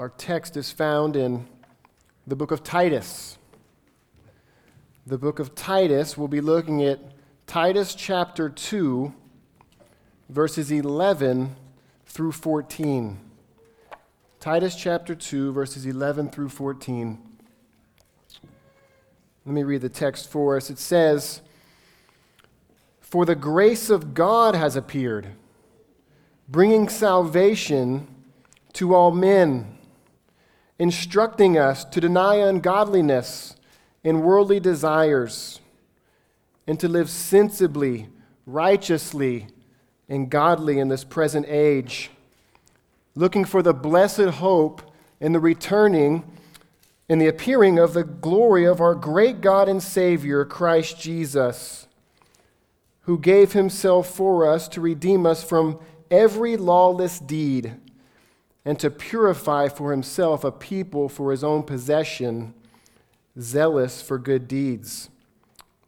Our text is found in the book of Titus. The book of Titus, we'll be looking at Titus chapter 2, verses 11 through 14. Titus chapter 2, verses 11 through 14. Let me read the text for us. It says, For the grace of God has appeared, bringing salvation to all men instructing us to deny ungodliness and worldly desires, and to live sensibly, righteously, and godly in this present age, looking for the blessed hope and the returning and the appearing of the glory of our great God and Savior, Christ Jesus, who gave himself for us to redeem us from every lawless deed and to purify for himself a people for his own possession, zealous for good deeds.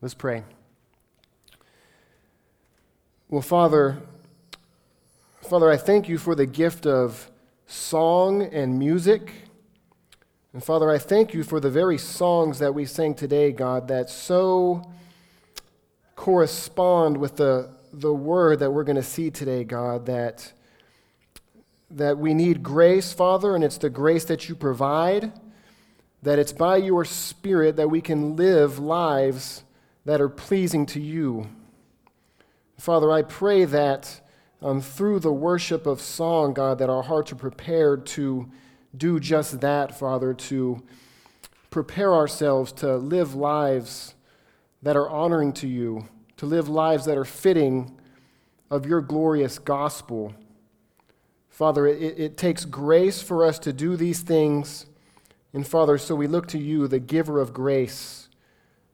Let's pray. Well, Father, Father, I thank you for the gift of song and music. And Father, I thank you for the very songs that we sang today, God, that so correspond with the, the word that we're going to see today, God, that that we need grace, Father, and it's the grace that you provide, that it's by your Spirit that we can live lives that are pleasing to you. Father, I pray that um, through the worship of song, God, that our hearts are prepared to do just that, Father, to prepare ourselves to live lives that are honoring to you, to live lives that are fitting of your glorious gospel. Father, it, it takes grace for us to do these things. And Father, so we look to you, the giver of grace.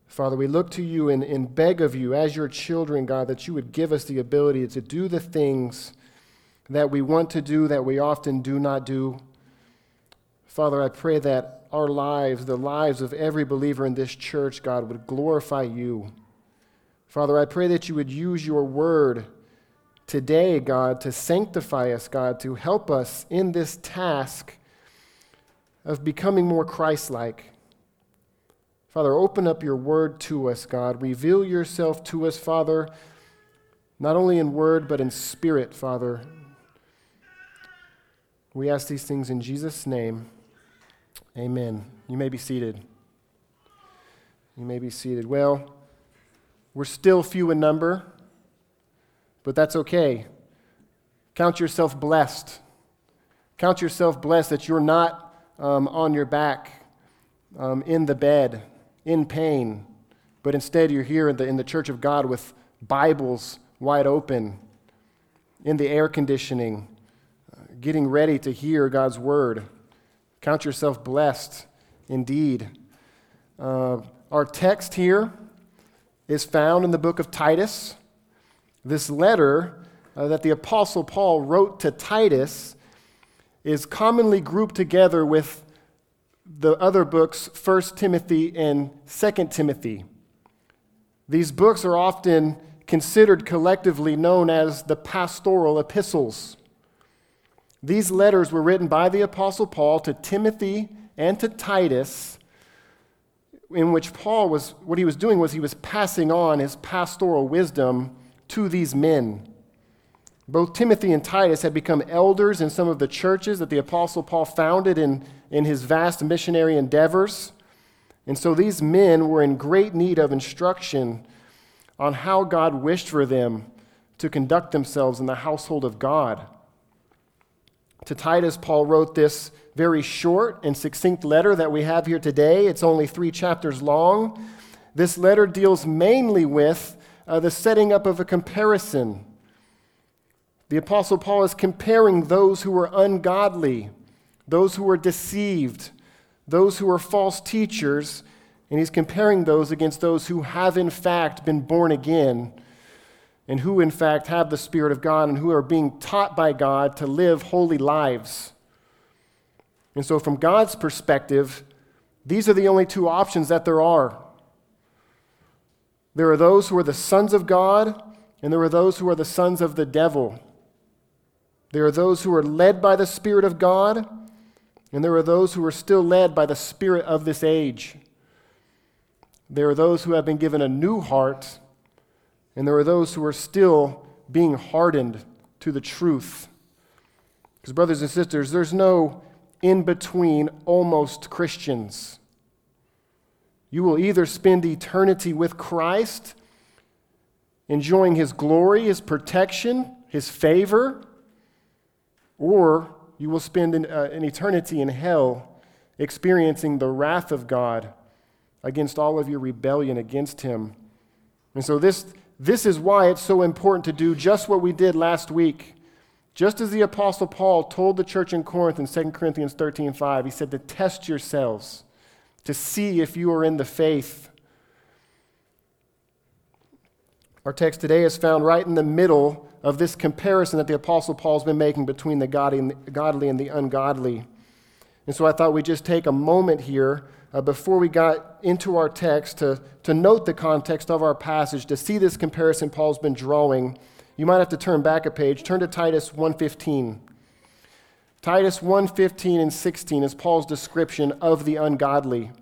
Father, we look to you and, and beg of you, as your children, God, that you would give us the ability to do the things that we want to do, that we often do not do. Father, I pray that our lives, the lives of every believer in this church, God, would glorify you. Father, I pray that you would use your word today, God, to sanctify us, God, to help us in this task of becoming more Christ like. Father, open up your word to us, God. Reveal yourself to us, Father, not only in word, but in spirit, Father. We ask these things in Jesus' name. Amen. You may be seated. You may be seated. Well, we're still few in number but that's okay. Count yourself blessed. Count yourself blessed that you're not um, on your back, um, in the bed, in pain, but instead you're here in the, in the church of God with Bibles wide open, in the air conditioning, uh, getting ready to hear God's word. Count yourself blessed indeed. Uh, our text here is found in the book of Titus. This letter uh, that the Apostle Paul wrote to Titus is commonly grouped together with the other books, 1 Timothy and 2 Timothy. These books are often considered collectively known as the pastoral epistles. These letters were written by the Apostle Paul to Timothy and to Titus, in which Paul was, what he was doing was he was passing on his pastoral wisdom to these men. Both Timothy and Titus had become elders in some of the churches that the Apostle Paul founded in, in his vast missionary endeavors. And so these men were in great need of instruction on how God wished for them to conduct themselves in the household of God. To Titus, Paul wrote this very short and succinct letter that we have here today. It's only three chapters long. This letter deals mainly with uh, the setting up of a comparison. The Apostle Paul is comparing those who are ungodly, those who are deceived, those who are false teachers, and he's comparing those against those who have, in fact, been born again and who, in fact, have the Spirit of God and who are being taught by God to live holy lives. And so, from God's perspective, these are the only two options that there are. There are those who are the sons of God, and there are those who are the sons of the devil. There are those who are led by the Spirit of God, And there are those who are still led by the spirit of this age. There are those who have been given a new heart, and there are those who are still being hardened to the truth. Because, brothers and sisters, there's no in between almost Christians. You will either spend eternity with Christ, enjoying his glory, his protection, his favor, or you will spend an, uh, an eternity in hell experiencing the wrath of God against all of your rebellion against him. And so, this, this is why it's so important to do just what we did last week. Just as the Apostle Paul told the church in Corinth in 2 Corinthians 13 5, he said to test yourselves to see if you are in the faith. Our text today is found right in the middle of this comparison that the Apostle Paul's been making between the godly and the ungodly. And so I thought we'd just take a moment here uh, before we got into our text to, to note the context of our passage, to see this comparison Paul's been drawing. You might have to turn back a page. Turn to Titus 1.15. Titus 1:15 and 16 is Paul's description of the ungodly.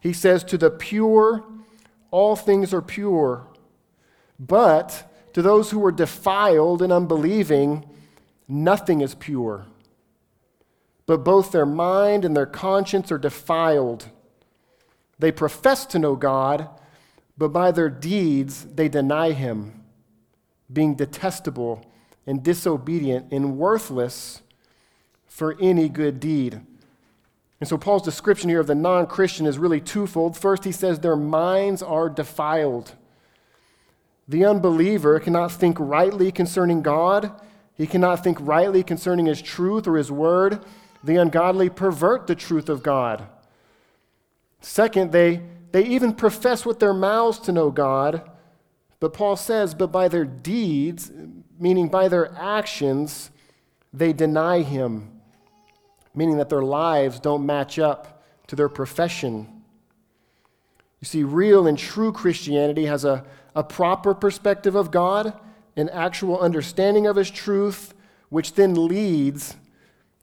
He says to the pure all things are pure but to those who are defiled and unbelieving nothing is pure but both their mind and their conscience are defiled they profess to know God but by their deeds they deny him being detestable and disobedient and worthless for any good deed. And so, Paul's description here of the non Christian is really twofold. First, he says their minds are defiled. The unbeliever cannot think rightly concerning God, he cannot think rightly concerning his truth or his word. The ungodly pervert the truth of God. Second, they, they even profess with their mouths to know God, but Paul says, but by their deeds, meaning by their actions, they deny him meaning that their lives don't match up to their profession. You see, real and true Christianity has a, a proper perspective of God, an actual understanding of His truth, which then leads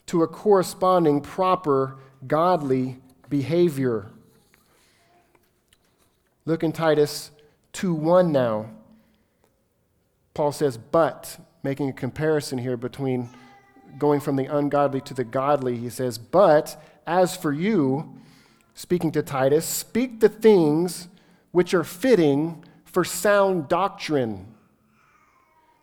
to a corresponding proper godly behavior. Look in Titus 2 1 now. Paul says, but, making a comparison here between going from the ungodly to the godly, he says, But as for you, speaking to Titus, speak the things which are fitting for sound doctrine.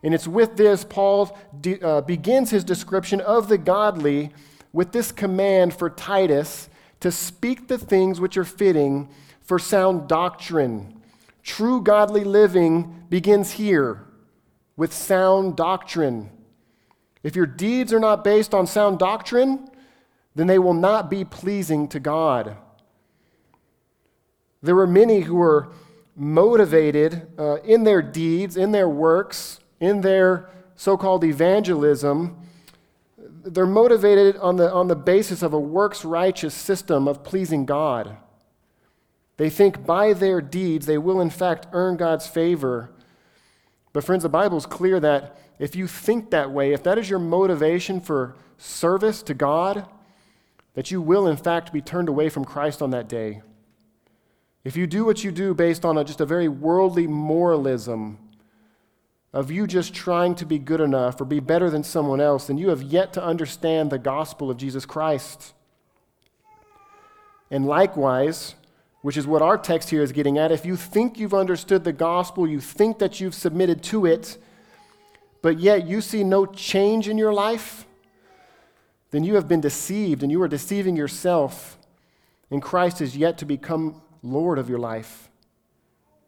And it's with this Paul de- uh, begins his description of the godly with this command for Titus to speak the things which are fitting for sound doctrine. True godly living begins here with sound doctrine. If your deeds are not based on sound doctrine, then they will not be pleasing to God. There were many who were motivated uh, in their deeds, in their works, in their so called evangelism. They're motivated on the, on the basis of a works righteous system of pleasing God. They think by their deeds they will, in fact, earn God's favor. But, friends, the Bible is clear that if you think that way, if that is your motivation for service to God, that you will, in fact, be turned away from Christ on that day. If you do what you do based on a, just a very worldly moralism of you just trying to be good enough or be better than someone else, then you have yet to understand the gospel of Jesus Christ. And likewise, which is what our text here is getting at, if you think you've understood the gospel, you think that you've submitted to it, but yet you see no change in your life, then you have been deceived and you are deceiving yourself, and Christ is yet to become Lord of your life.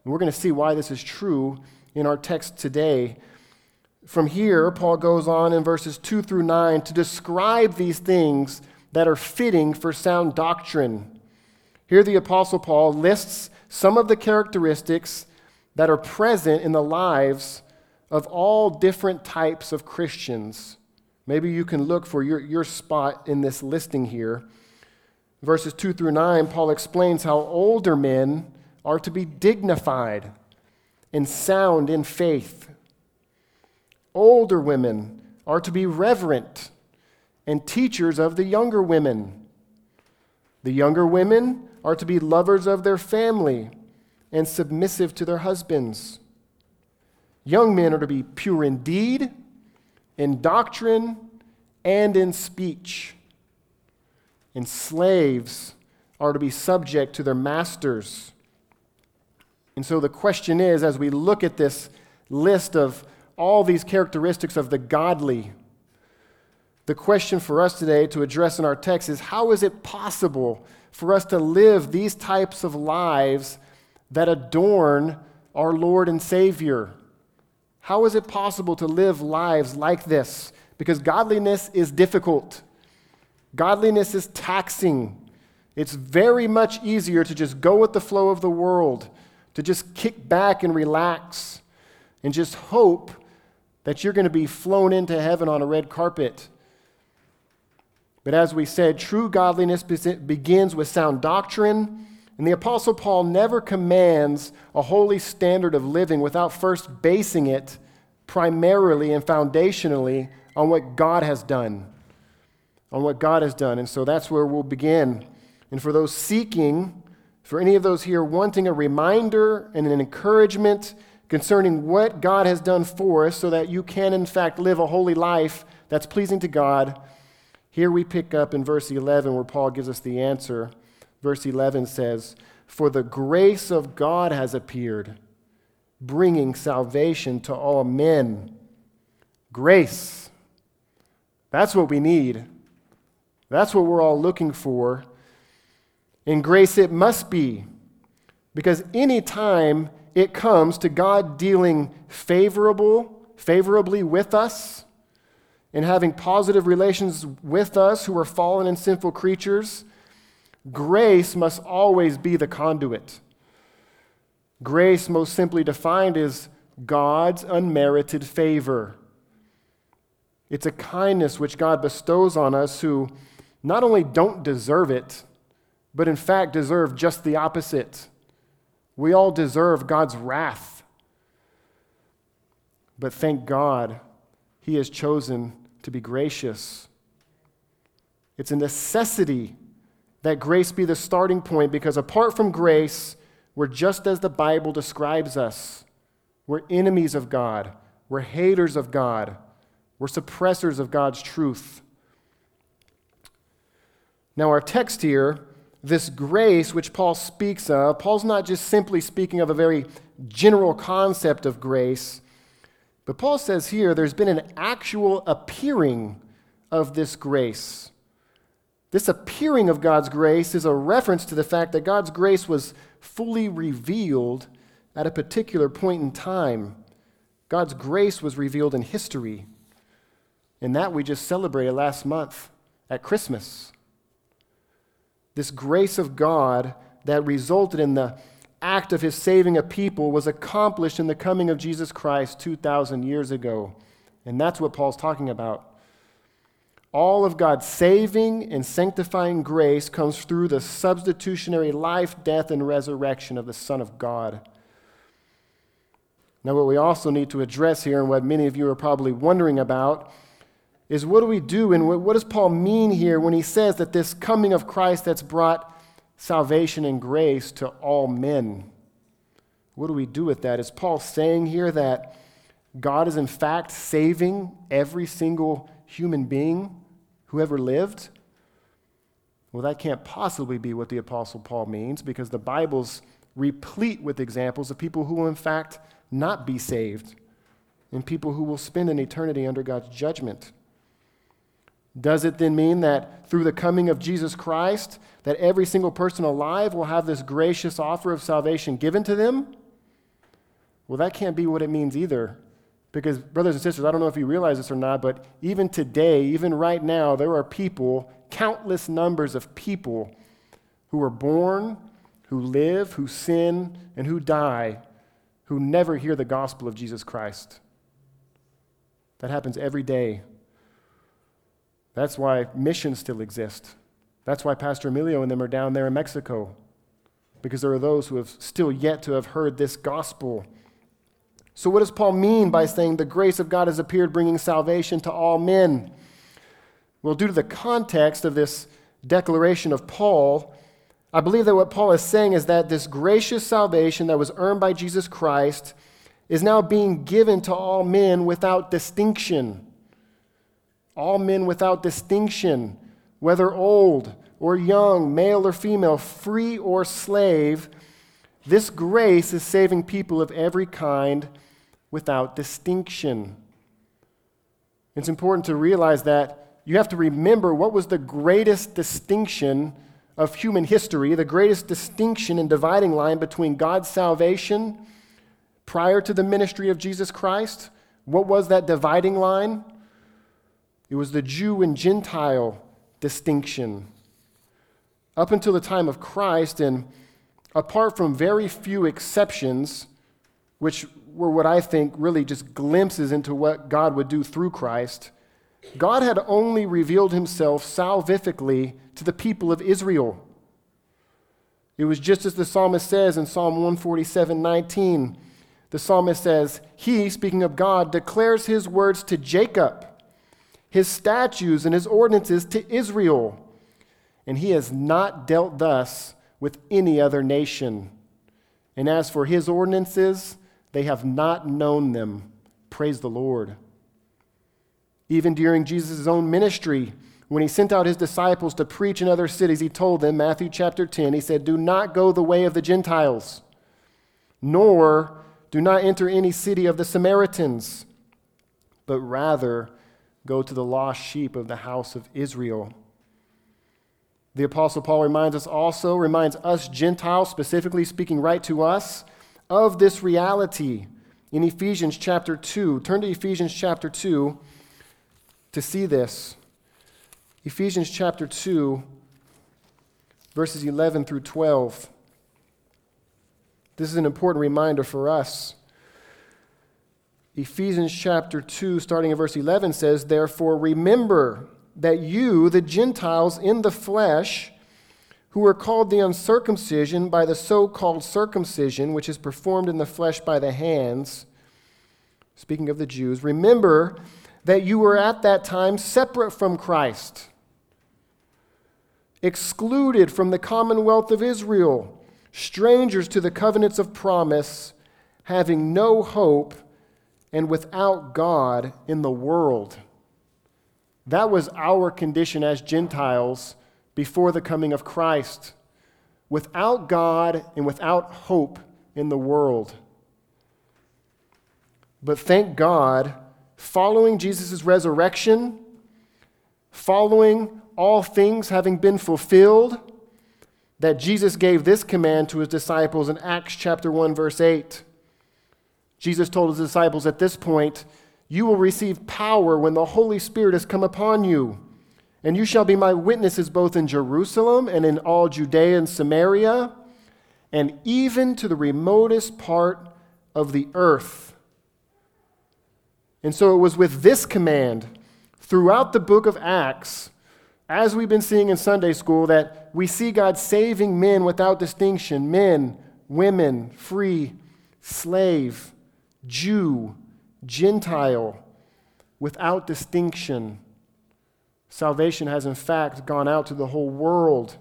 And we're going to see why this is true in our text today. From here, Paul goes on in verses 2 through 9 to describe these things that are fitting for sound doctrine. Here, the Apostle Paul lists some of the characteristics that are present in the lives of all different types of Christians. Maybe you can look for your, your spot in this listing here. Verses 2 through 9, Paul explains how older men are to be dignified and sound in faith. Older women are to be reverent and teachers of the younger women. The younger women are to be lovers of their family and submissive to their husbands. Young men are to be pure in deed, in doctrine, and in speech. And slaves are to be subject to their masters. And so the question is as we look at this list of all these characteristics of the godly, the question for us today to address in our text is how is it possible for us to live these types of lives that adorn our Lord and Savior? How is it possible to live lives like this? Because godliness is difficult, godliness is taxing. It's very much easier to just go with the flow of the world, to just kick back and relax, and just hope that you're going to be flown into heaven on a red carpet. But as we said, true godliness begins with sound doctrine, and the Apostle Paul never commands a holy standard of living without first basing it primarily and foundationally on what God has done. On what God has done. And so that's where we'll begin. And for those seeking, for any of those here wanting a reminder and an encouragement concerning what God has done for us so that you can, in fact, live a holy life that's pleasing to God, here we pick up in verse 11 where Paul gives us the answer. Verse 11 says, For the grace of God has appeared, bringing salvation to all men. Grace. That's what we need. That's what we're all looking for. In grace, it must be. Because any time it comes to God dealing favorable, favorably with us and having positive relations with us who are fallen and sinful creatures, grace must always be the conduit. Grace, most simply defined, is God's unmerited favor. It's a kindness which God bestows on us who not only don't deserve it, but in fact deserve just the opposite. We all deserve God's wrath. But thank God, He has chosen to be gracious. It's a necessity that grace be the starting point because apart from grace, we're just as the Bible describes us. We're enemies of God, we're haters of God, we're suppressors of God's truth. Now, our text here this grace which Paul speaks of, Paul's not just simply speaking of a very general concept of grace, but Paul says here there's been an actual appearing of this grace. This appearing of God's grace is a reference to the fact that God's grace was fully revealed at a particular point in time. God's grace was revealed in history. And that we just celebrated last month at Christmas this grace of God that resulted in the act of his saving a people was accomplished in the coming of Jesus Christ 2,000 years ago. And that's what Paul's talking about. All of God's saving and sanctifying grace comes through the substitutionary life, death, and resurrection of the Son of God. Now, what we also need to address here, and what many of you are probably wondering about, is what do we do and what does Paul mean here when he says that this coming of Christ that's brought salvation and grace to all men? What do we do with that? Is Paul saying here that God is in fact saving every single human being who ever lived? Well, that can't possibly be what the Apostle Paul means because the Bible's replete with examples of people who will, in fact, not be saved and people who will spend an eternity under God's judgment. Does it then mean that through the coming of Jesus Christ, that every single person alive will have this gracious offer of salvation given to them? Well, that can't be what it means either. Because, brothers and sisters, I don't know if you realize this or not, but even today, even right now, there are people, countless numbers of people, who are born, who live, who sin, and who die, who never hear the gospel of Jesus Christ. That happens every day that's why missions still exist. That's why Pastor Emilio and them are down there in Mexico, because there are those who have still yet to have heard this gospel. So, what does Paul mean by saying the grace of God has appeared, bringing salvation to all men? Well, due to the context of this declaration of Paul, I believe that what Paul is saying is that this gracious salvation that was earned by Jesus Christ is now being given to all men without distinction. All men without distinction, whether old or young, male or female, free or slave. This grace is saving people of every kind without distinction. It's important to realize that you have to remember what was the greatest distinction of human history, the greatest distinction and dividing line between God's salvation prior to the ministry of Jesus Christ. What was that dividing line? It was the Jew and Gentile distinction. Up until the time of Christ, and apart from very few exceptions, which were what I think really just glimpses into what God would do through Christ, God had only revealed himself salvifically to the people of Israel. It was just as the psalmist says in Psalm 147 19. The psalmist says, He, speaking of God, declares his words to Jacob, his statutes and his ordinances to Israel. And he has not dealt thus with any other nation. And as for his ordinances, they have not known them. Praise the Lord. Even during Jesus' own ministry, when he sent out his disciples to preach in other cities, he told them, Matthew chapter 10, he said, Do not go the way of the Gentiles, nor do not enter any city of the Samaritans, but rather go to the lost sheep of the house of Israel. The Apostle Paul reminds us also, reminds us Gentiles, specifically speaking right to us, of this reality in Ephesians chapter 2. Turn to Ephesians chapter 2 to see this. Ephesians chapter 2, verses 11 through 12. This is an important reminder for us. Ephesians chapter 2, starting in verse 11, says, Therefore, remember that you, the Gentiles in the flesh, who are called the uncircumcision by the so called circumcision, which is performed in the flesh by the hands, speaking of the Jews, remember that you were at that time separate from Christ, excluded from the commonwealth of Israel strangers to the covenants of promise, having no hope, and without God in the world. That was our condition as Gentiles before the coming of Christ. Without God and without hope in the world. But thank God, following Jesus' resurrection, following all things having been fulfilled, that Jesus gave this command to his disciples in Acts chapter 1 verse 8. Jesus told his disciples at this point, "You will receive power when the Holy Spirit has come upon you, and you shall be my witnesses both in Jerusalem and in all Judea and Samaria, and even to the remotest part of the earth." And so it was with this command throughout the book of Acts as we've been seeing in Sunday school, that we see God saving men without distinction men, women, free, slave, Jew, Gentile, without distinction. Salvation has, in fact, gone out to the whole world.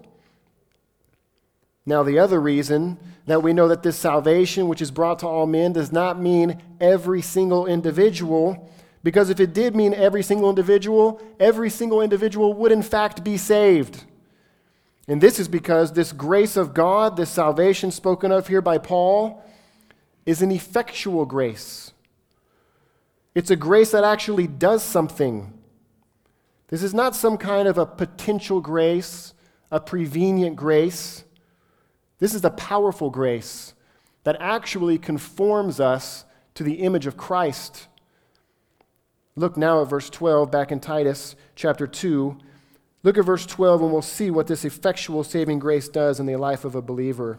Now, the other reason that we know that this salvation, which is brought to all men, does not mean every single individual because if it did mean every single individual, every single individual would in fact be saved. And this is because this grace of God, this salvation spoken of here by Paul, is an effectual grace. It's a grace that actually does something. This is not some kind of a potential grace, a prevenient grace. This is a powerful grace that actually conforms us to the image of Christ. Look now at verse 12 back in Titus chapter 2. Look at verse 12 and we'll see what this effectual saving grace does in the life of a believer.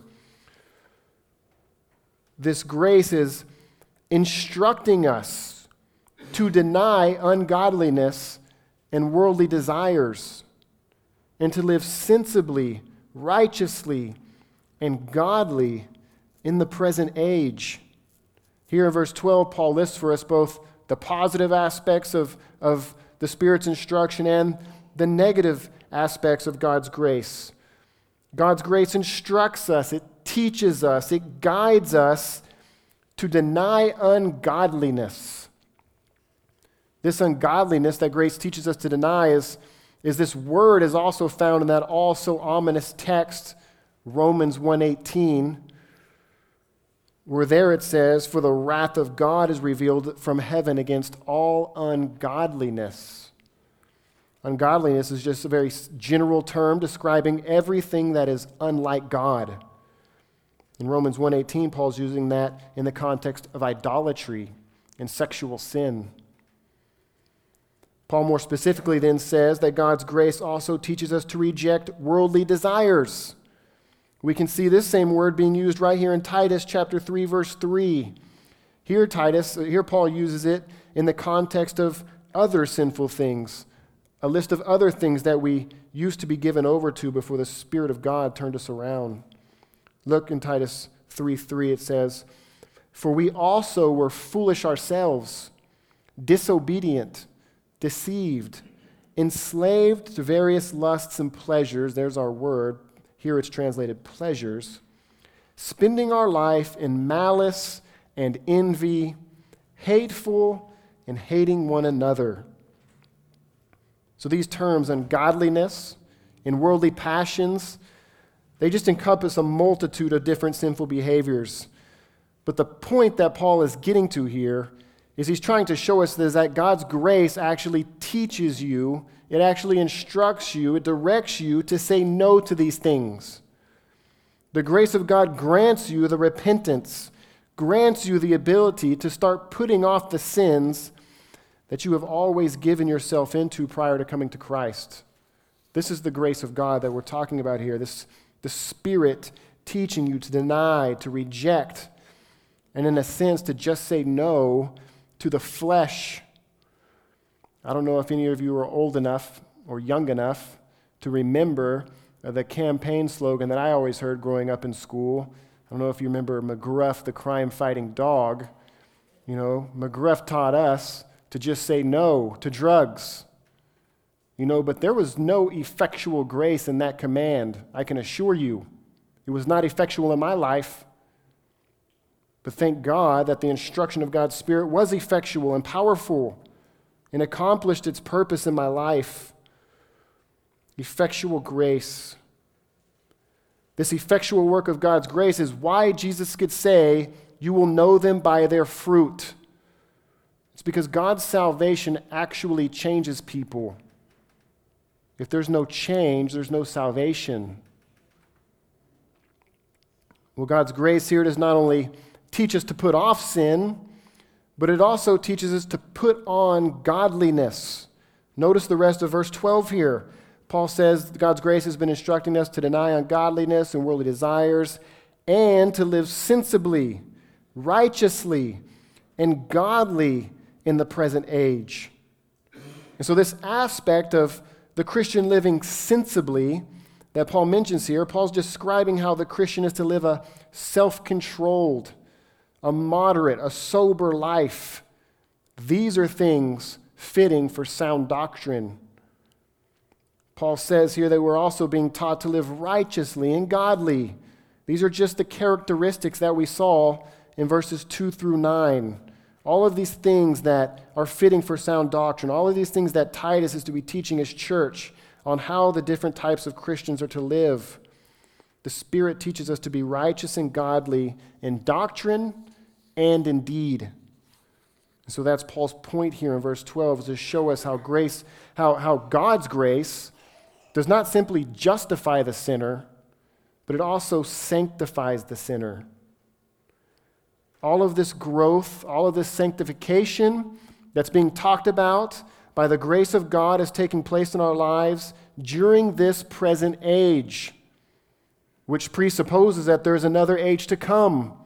This grace is instructing us to deny ungodliness and worldly desires and to live sensibly, righteously, and godly in the present age. Here in verse 12, Paul lists for us both the positive aspects of, of the Spirit's instruction and the negative aspects of God's grace. God's grace instructs us, it teaches us, it guides us to deny ungodliness. This ungodliness that grace teaches us to deny is, is this word is also found in that also ominous text, Romans 1:18, where there it says, For the wrath of God is revealed from heaven against all ungodliness. Ungodliness is just a very general term describing everything that is unlike God. In Romans 1:18, Paul's using that in the context of idolatry and sexual sin. Paul more specifically then says that God's grace also teaches us to reject worldly desires. We can see this same word being used right here in Titus chapter 3 verse 3. Here Titus, uh, here Paul uses it in the context of other sinful things, a list of other things that we used to be given over to before the spirit of God turned us around. Look in Titus 3 3, it says, For we also were foolish ourselves, disobedient, deceived, enslaved to various lusts and pleasures. There's our word. Here it's translated pleasures. Spending our life in malice and envy, hateful and hating one another. So these terms, ungodliness, in worldly passions, they just encompass a multitude of different sinful behaviors. But the point that Paul is getting to here is he's trying to show us is that God's grace actually teaches you, it actually instructs you, it directs you to say no to these things. The grace of God grants you the repentance, grants you the ability to start putting off the sins that you have always given yourself into prior to coming to Christ. This is the grace of God that we're talking about here. This the Spirit teaching you to deny, to reject, and in a sense to just say no to the flesh. I don't know if any of you are old enough or young enough to remember the campaign slogan that I always heard growing up in school. I don't know if you remember McGruff, the crime fighting dog. You know, McGruff taught us to just say no to drugs. You know, but there was no effectual grace in that command, I can assure you. It was not effectual in my life. But thank God that the instruction of God's Spirit was effectual and powerful and accomplished its purpose in my life. Effectual grace. This effectual work of God's grace is why Jesus could say, You will know them by their fruit. It's because God's salvation actually changes people. If there's no change, there's no salvation. Well, God's grace here does not only teach us to put off sin, but it also teaches us to put on godliness. Notice the rest of verse 12 here. Paul says God's grace has been instructing us to deny ungodliness and worldly desires and to live sensibly, righteously, and godly in the present age. And so, this aspect of the Christian living sensibly that Paul mentions here, Paul's describing how the Christian is to live a self controlled, a moderate, a sober life. These are things fitting for sound doctrine. Paul says here that we're also being taught to live righteously and godly. These are just the characteristics that we saw in verses 2 through 9. All of these things that are fitting for sound doctrine, all of these things that Titus is to be teaching his church on how the different types of Christians are to live. The Spirit teaches us to be righteous and godly in doctrine and in deed. so that's Paul's point here in verse 12 is to show us how grace, how, how God's grace does not simply justify the sinner, but it also sanctifies the sinner all of this growth, all of this sanctification that's being talked about by the grace of God is taking place in our lives during this present age, which presupposes that there's another age to come,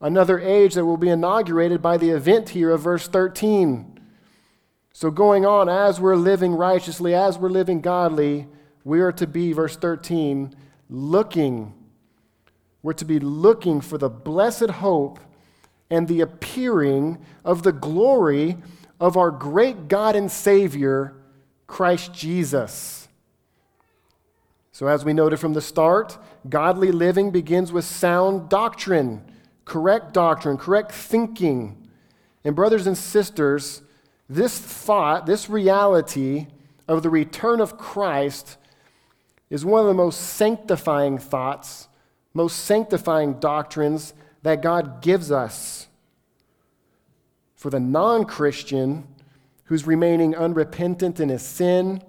another age that will be inaugurated by the event here of verse 13. So, going on, as we're living righteously, as we're living godly, we are to be, verse 13, looking. We're to be looking for the blessed hope and the appearing of the glory of our great God and Savior, Christ Jesus. So, as we noted from the start, godly living begins with sound doctrine, correct doctrine, correct thinking. And, brothers and sisters, this thought, this reality of the return of Christ is one of the most sanctifying thoughts, most sanctifying doctrines that God gives us. For the non Christian who's remaining unrepentant in his sin,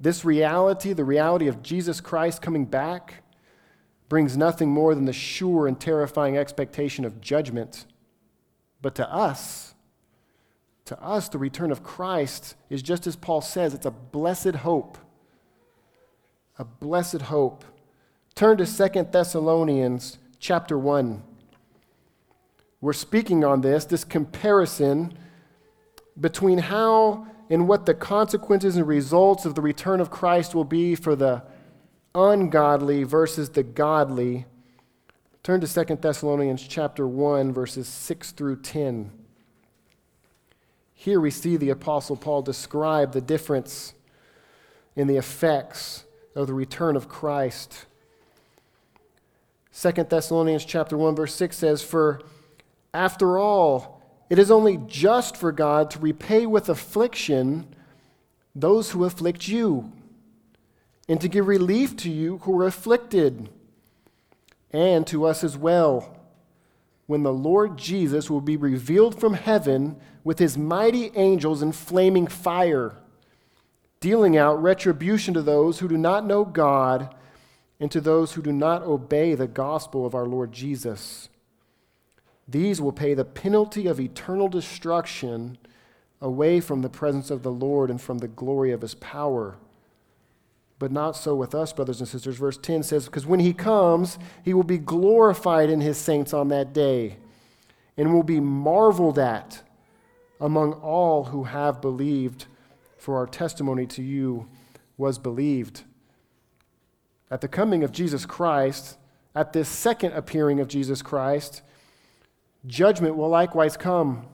this reality, the reality of Jesus Christ coming back, brings nothing more than the sure and terrifying expectation of judgment. But to us, to us, the return of Christ is just as Paul says, it's a blessed hope. A blessed hope. Turn to Second Thessalonians chapter 1. We're speaking on this, this comparison between how and what the consequences and results of the return of Christ will be for the ungodly versus the godly. Turn to 2 Thessalonians chapter 1 verses 6 through 10. Here we see the apostle Paul describe the difference in the effects of the return of Christ. 2 Thessalonians chapter 1 verse 6 says for after all it is only just for God to repay with affliction those who afflict you, and to give relief to you who are afflicted, and to us as well, when the Lord Jesus will be revealed from heaven with his mighty angels in flaming fire, dealing out retribution to those who do not know God and to those who do not obey the gospel of our Lord Jesus. These will pay the penalty of eternal destruction away from the presence of the Lord and from the glory of his power. But not so with us, brothers and sisters. Verse 10 says, Because when he comes, he will be glorified in his saints on that day and will be marveled at among all who have believed, for our testimony to you was believed. At the coming of Jesus Christ, at this second appearing of Jesus Christ, Judgment will likewise come.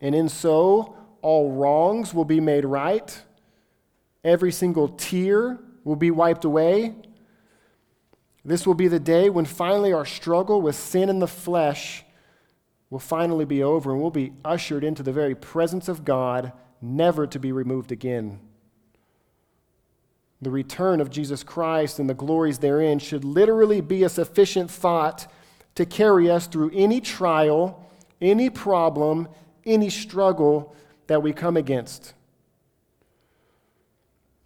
And in so, all wrongs will be made right. Every single tear will be wiped away. This will be the day when finally our struggle with sin in the flesh will finally be over and we'll be ushered into the very presence of God, never to be removed again. The return of Jesus Christ and the glories therein should literally be a sufficient thought to carry us through any trial, any problem, any struggle that we come against.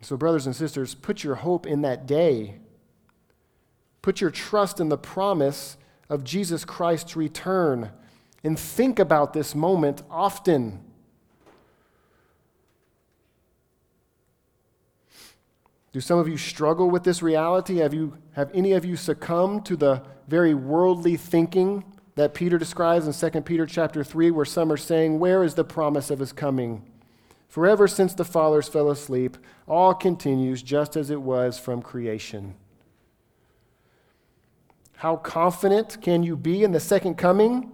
So, brothers and sisters, put your hope in that day. Put your trust in the promise of Jesus Christ's return. And think about this moment often. Do some of you struggle with this reality? Have, you, have any of you succumbed to the very worldly thinking that Peter describes in 2 Peter chapter 3, where some are saying, Where is the promise of his coming? Forever since the fathers fell asleep, all continues just as it was from creation. How confident can you be in the second coming?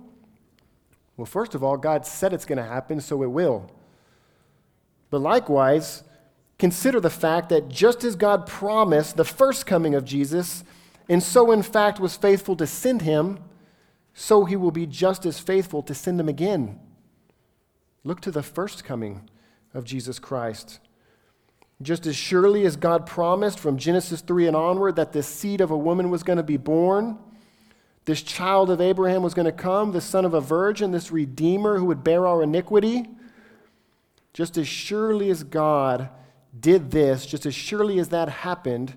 Well, first of all, God said it's going to happen, so it will. But likewise, consider the fact that just as God promised the first coming of Jesus, and so in fact was faithful to send him, so he will be just as faithful to send him again. Look to the first coming of Jesus Christ. Just as surely as God promised from Genesis 3 and onward that this seed of a woman was going to be born, this child of Abraham was going to come, the son of a virgin, this redeemer who would bear our iniquity, just as surely as God did this, just as surely as that happened,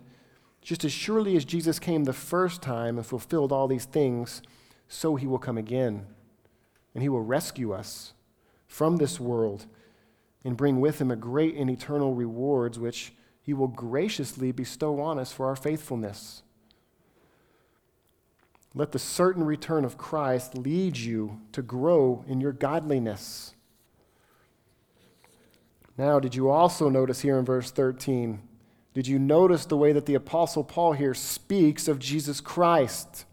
just as surely as Jesus came the first time and fulfilled all these things, so he will come again. And he will rescue us from this world and bring with him a great and eternal rewards, which he will graciously bestow on us for our faithfulness. Let the certain return of Christ lead you to grow in your godliness. Now, did you also notice here in verse 13? Did you notice the way that the Apostle Paul here speaks of Jesus Christ?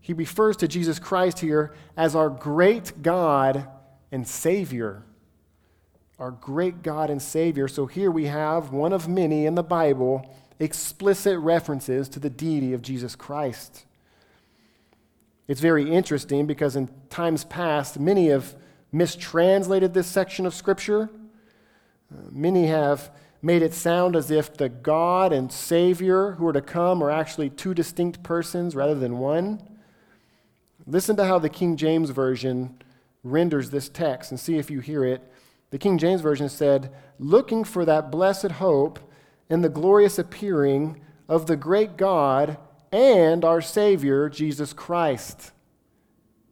He refers to Jesus Christ here as our great God and Savior. Our great God and Savior. So here we have one of many in the Bible explicit references to the deity of Jesus Christ. It's very interesting because in times past, many have mistranslated this section of Scripture. Uh, many have made it sound as if the God and Savior who are to come are actually two distinct persons rather than one. Listen to how the King James Version renders this text and see if you hear it. The King James Version said, Looking for that blessed hope and the glorious appearing of the great God and our Savior, Jesus Christ.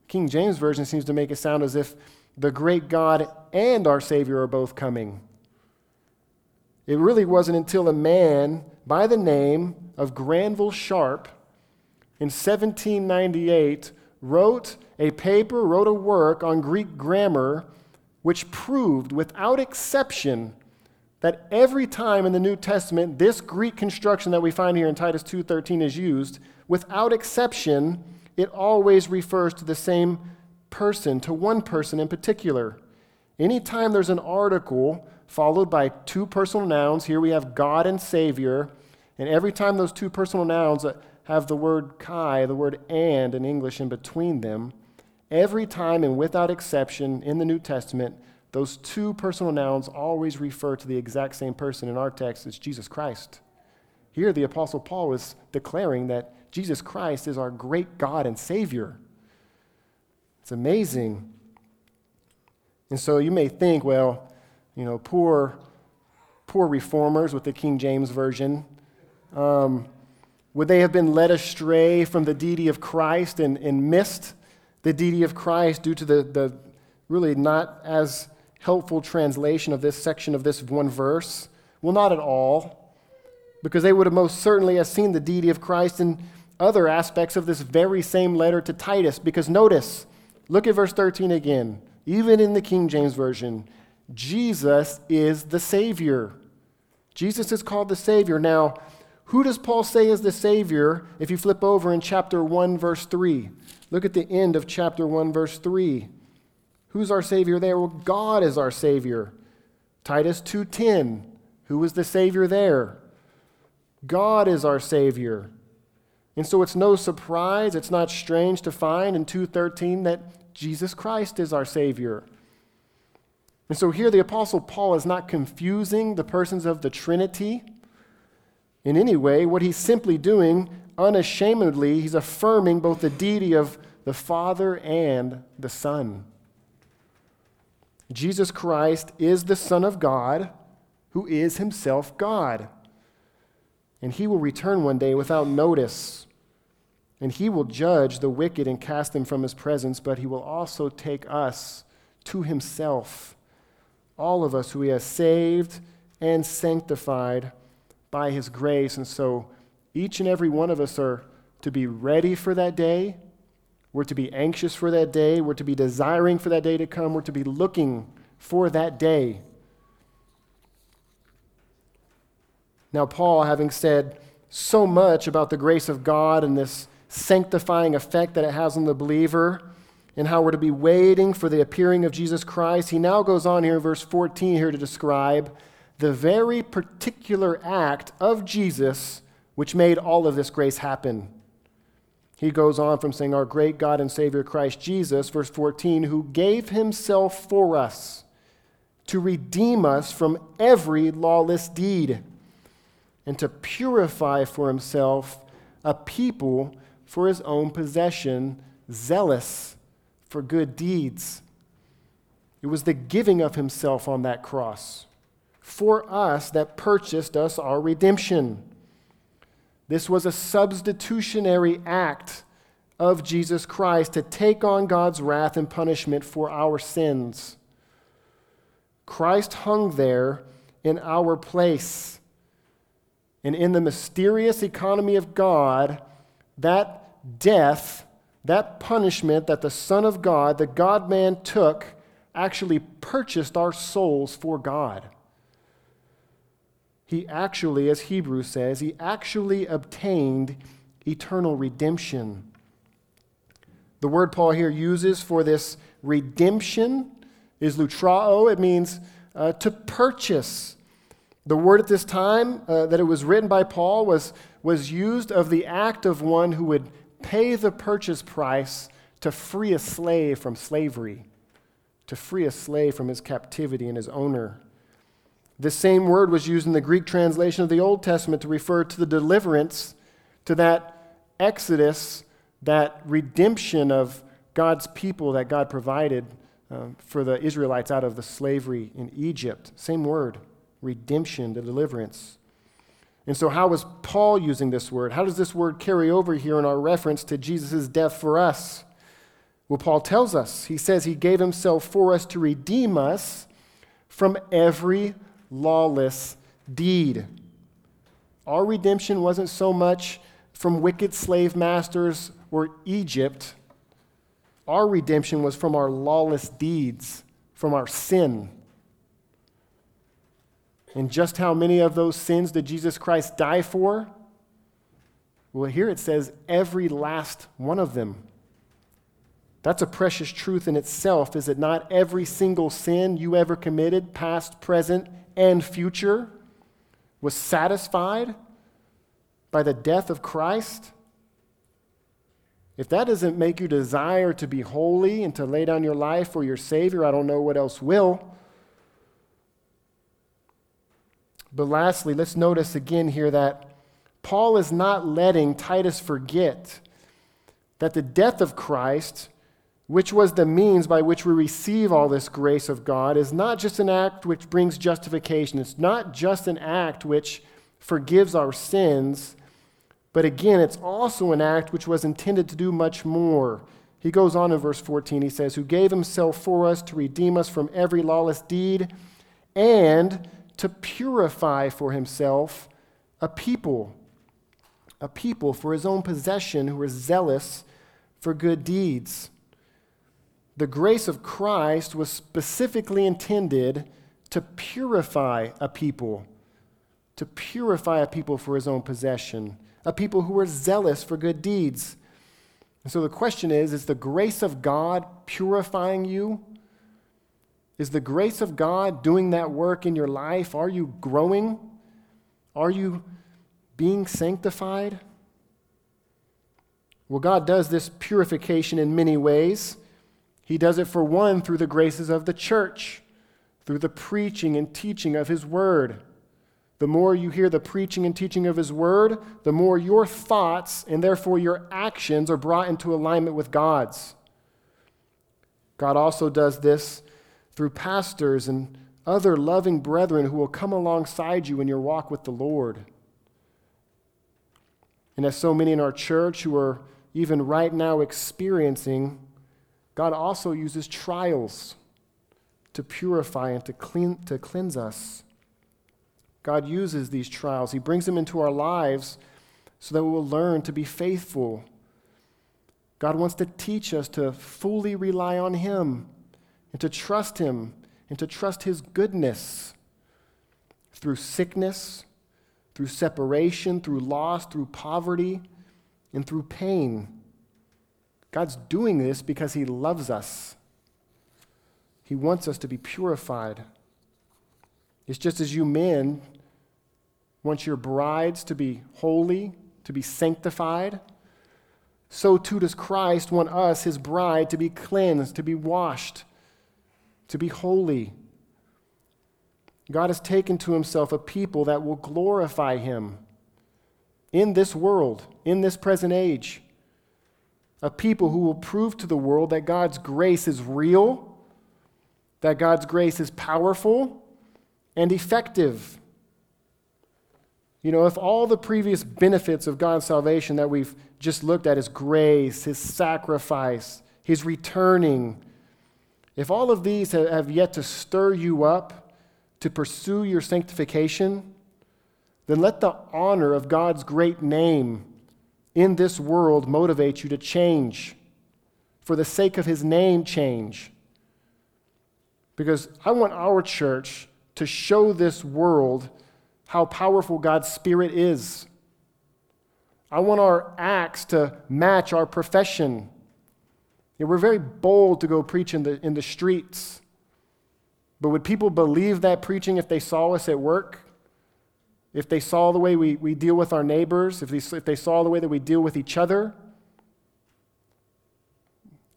King James Version seems to make it sound as if the great God and our Savior are both coming. It really wasn't until a man by the name of Granville Sharp in 1798 wrote a paper, wrote a work on Greek grammar, which proved without exception that every time in the New Testament this Greek construction that we find here in Titus 2:13 is used, without exception, it always refers to the same person, to one person in particular. Anytime there's an article followed by two personal nouns, here we have God and Savior, and every time those two personal nouns have the word kai, the word and in English in between them, every time and without exception in the New Testament, those two personal nouns always refer to the exact same person. In our text, it's Jesus Christ. Here, the Apostle Paul is declaring that Jesus Christ is our great God and Savior. It's amazing. And so you may think, well, you know, poor, poor reformers with the King James Version. Um, would they have been led astray from the deity of Christ and, and missed the deity of Christ due to the, the really not as helpful translation of this section of this one verse? Well, not at all, because they would have most certainly have seen the deity of Christ in other aspects of this very same letter to Titus. Because notice, look at verse 13 again. Even in the King James Version, Jesus is the Savior. Jesus is called the Savior. Now, who does Paul say is the Savior if you flip over in chapter 1, verse 3? Look at the end of chapter 1, verse 3. Who's our Savior there? Well, God is our Savior. Titus 2:10. Who is the Savior there? God is our Savior. And so it's no surprise, it's not strange to find in 2:13 that Jesus Christ is our Savior. And so here the Apostle Paul is not confusing the persons of the Trinity in any way. What he's simply doing, unashamedly, he's affirming both the deity of the Father and the Son. Jesus Christ is the Son of God, who is himself God. And he will return one day without notice. And he will judge the wicked and cast them from his presence, but he will also take us to himself, all of us who he has saved and sanctified by his grace. And so each and every one of us are to be ready for that day we're to be anxious for that day. We're to be desiring for that day to come. We're to be looking for that day. Now, Paul, having said so much about the grace of God and this sanctifying effect that it has on the believer, and how we're to be waiting for the appearing of Jesus Christ, he now goes on here in verse 14 here to describe the very particular act of Jesus which made all of this grace happen. He goes on from saying, Our great God and Savior Christ Jesus, verse 14, who gave himself for us to redeem us from every lawless deed and to purify for himself a people for his own possession, zealous for good deeds. It was the giving of himself on that cross for us that purchased us our redemption. This was a substitutionary act of Jesus Christ to take on God's wrath and punishment for our sins. Christ hung there in our place. And in the mysterious economy of God, that death, that punishment that the Son of God, the God man, took, actually purchased our souls for God he actually, as Hebrews says, he actually obtained eternal redemption. The word Paul here uses for this redemption is lutrao. It means uh, to purchase. The word at this time uh, that it was written by Paul was, was used of the act of one who would pay the purchase price to free a slave from slavery, to free a slave from his captivity and his owner. This same word was used in the Greek translation of the Old Testament to refer to the deliverance, to that exodus, that redemption of God's people that God provided um, for the Israelites out of the slavery in Egypt. Same word, redemption, the deliverance. And so, how is Paul using this word? How does this word carry over here in our reference to Jesus' death for us? Well, Paul tells us. He says he gave himself for us to redeem us from every lawless deed. Our redemption wasn't so much from wicked slave masters or Egypt. Our redemption was from our lawless deeds, from our sin. And just how many of those sins did Jesus Christ die for? Well, here it says every last one of them. That's a precious truth in itself, is it not? Every single sin you ever committed, past, present, and future, was satisfied by the death of Christ. If that doesn't make you desire to be holy and to lay down your life for your Savior, I don't know what else will. But lastly, let's notice again here that Paul is not letting Titus forget that the death of Christ, which was the means by which we receive all this grace of God, is not just an act which brings justification. It's not just an act which forgives our sins, but again, it's also an act which was intended to do much more. He goes on in verse 14, he says, Who gave himself for us to redeem us from every lawless deed and to purify for himself a people, a people for his own possession who are zealous for good deeds. The grace of Christ was specifically intended to purify a people, to purify a people for his own possession, a people who were zealous for good deeds. And so the question is is the grace of God purifying you? Is the grace of God doing that work in your life? Are you growing? Are you being sanctified? Well, God does this purification in many ways. He does it, for one, through the graces of the church, through the preaching and teaching of His Word. The more you hear the preaching and teaching of His Word, the more your thoughts and therefore your actions are brought into alignment with God's. God also does this through pastors and other loving brethren who will come alongside you in your walk with the Lord. And as so many in our church who are even right now experiencing, God also uses trials to purify and to, clean, to cleanse us. God uses these trials, He brings them into our lives so that we will learn to be faithful. God wants to teach us to fully rely on Him and to trust Him and to trust His goodness through sickness, through separation, through loss, through poverty, and through pain. God's doing this because He loves us. He wants us to be purified. It's just as you men want your brides to be holy, to be sanctified, so too does Christ want us, His bride, to be cleansed, to be washed, to be holy. God has taken to himself a people that will glorify him in this world, in this present age. A people who will prove to the world that God's grace is real, that God's grace is powerful and effective. You know, if all the previous benefits of God's salvation that we've just looked at, his grace, his sacrifice, his returning, if all of these have yet to stir you up to pursue your sanctification, then let the honor of God's great name in this world motivate you to change. For the sake of his name, change. Because I want our church to show this world how powerful God's Spirit is. I want our acts to match our profession we're very bold to go preach in the, in the streets. But would people believe that preaching if they saw us at work? If they saw the way we, we deal with our neighbors? If they, if they saw the way that we deal with each other?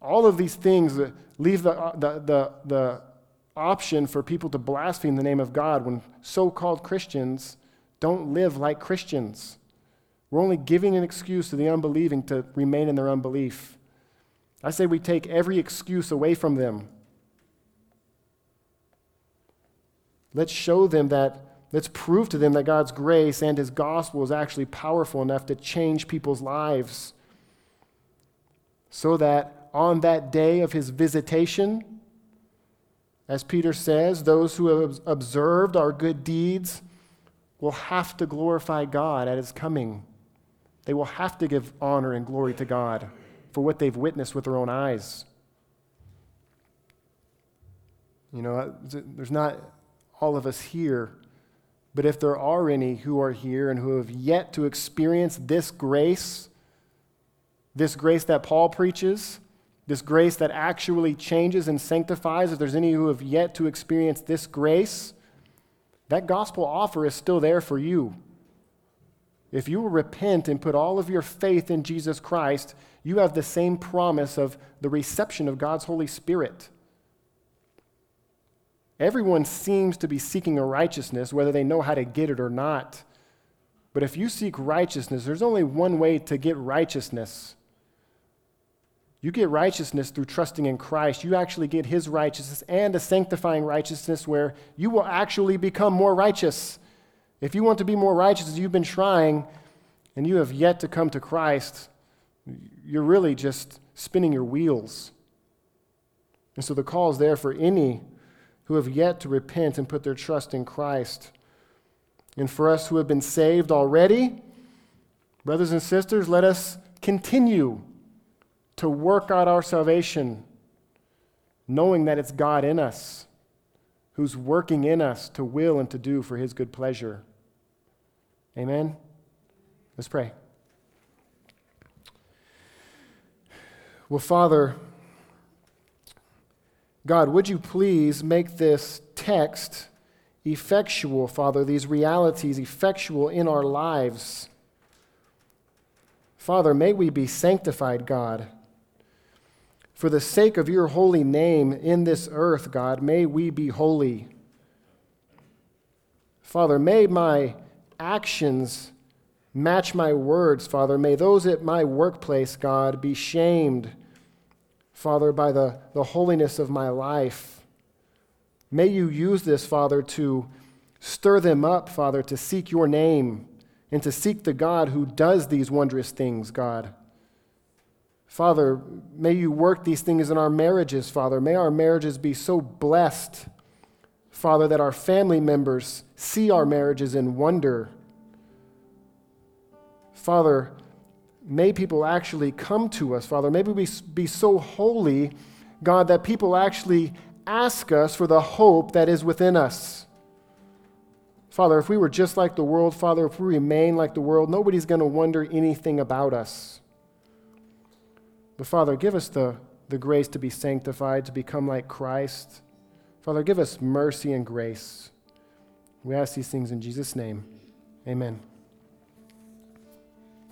All of these things leave the, uh, the, the, the option for people to blaspheme the name of God when so called Christians don't live like Christians. We're only giving an excuse to the unbelieving to remain in their unbelief. I say we take every excuse away from them. Let's show them that, let's prove to them that God's grace and His gospel is actually powerful enough to change people's lives. So that on that day of His visitation, as Peter says, those who have observed our good deeds will have to glorify God at His coming. They will have to give honor and glory to God for what they've witnessed with their own eyes. You know, uh, there's not all of us here, but if there are any who are here and who have yet to experience this grace, this grace that Paul preaches, this grace that actually changes and sanctifies, if there's any who have yet to experience this grace, that gospel offer is still there for you. If you will repent and put all of your faith in Jesus Christ, you have the same promise of the reception of God's Holy Spirit. Everyone seems to be seeking a righteousness, whether they know how to get it or not. But if you seek righteousness, there's only one way to get righteousness you get righteousness through trusting in Christ. You actually get his righteousness and a sanctifying righteousness where you will actually become more righteous. If you want to be more righteous you've been trying and you have yet to come to Christ, you're really just spinning your wheels. And so the call is there for any who have yet to repent and put their trust in Christ. And for us who have been saved already, brothers and sisters, let us continue to work out our salvation, knowing that it's God in us who's working in us to will and to do for his good pleasure. Amen? Let's pray. Well, Father, God, would you please make this text effectual, Father, these realities effectual in our lives? Father, may we be sanctified, God. For the sake of your holy name in this earth, God, may we be holy. Father, may my actions match my words, Father. May those at my workplace, God, be shamed, Father, by the, the holiness of my life. May you use this, Father, to stir them up, Father, to seek your name and to seek the God who does these wondrous things, God. Father, may you work these things in our marriages, Father. May our marriages be so blessed, Father, that our family members see our marriages in wonder. Father, may people actually come to us, Father. Maybe we be so holy, God, that people actually ask us for the hope that is within us. Father, if we were just like the world, Father, if we remain like the world, nobody's going to wonder anything about us. But Father, give us the, the grace to be sanctified, to become like Christ. Father, give us mercy and grace. We ask these things in Jesus' name. Amen.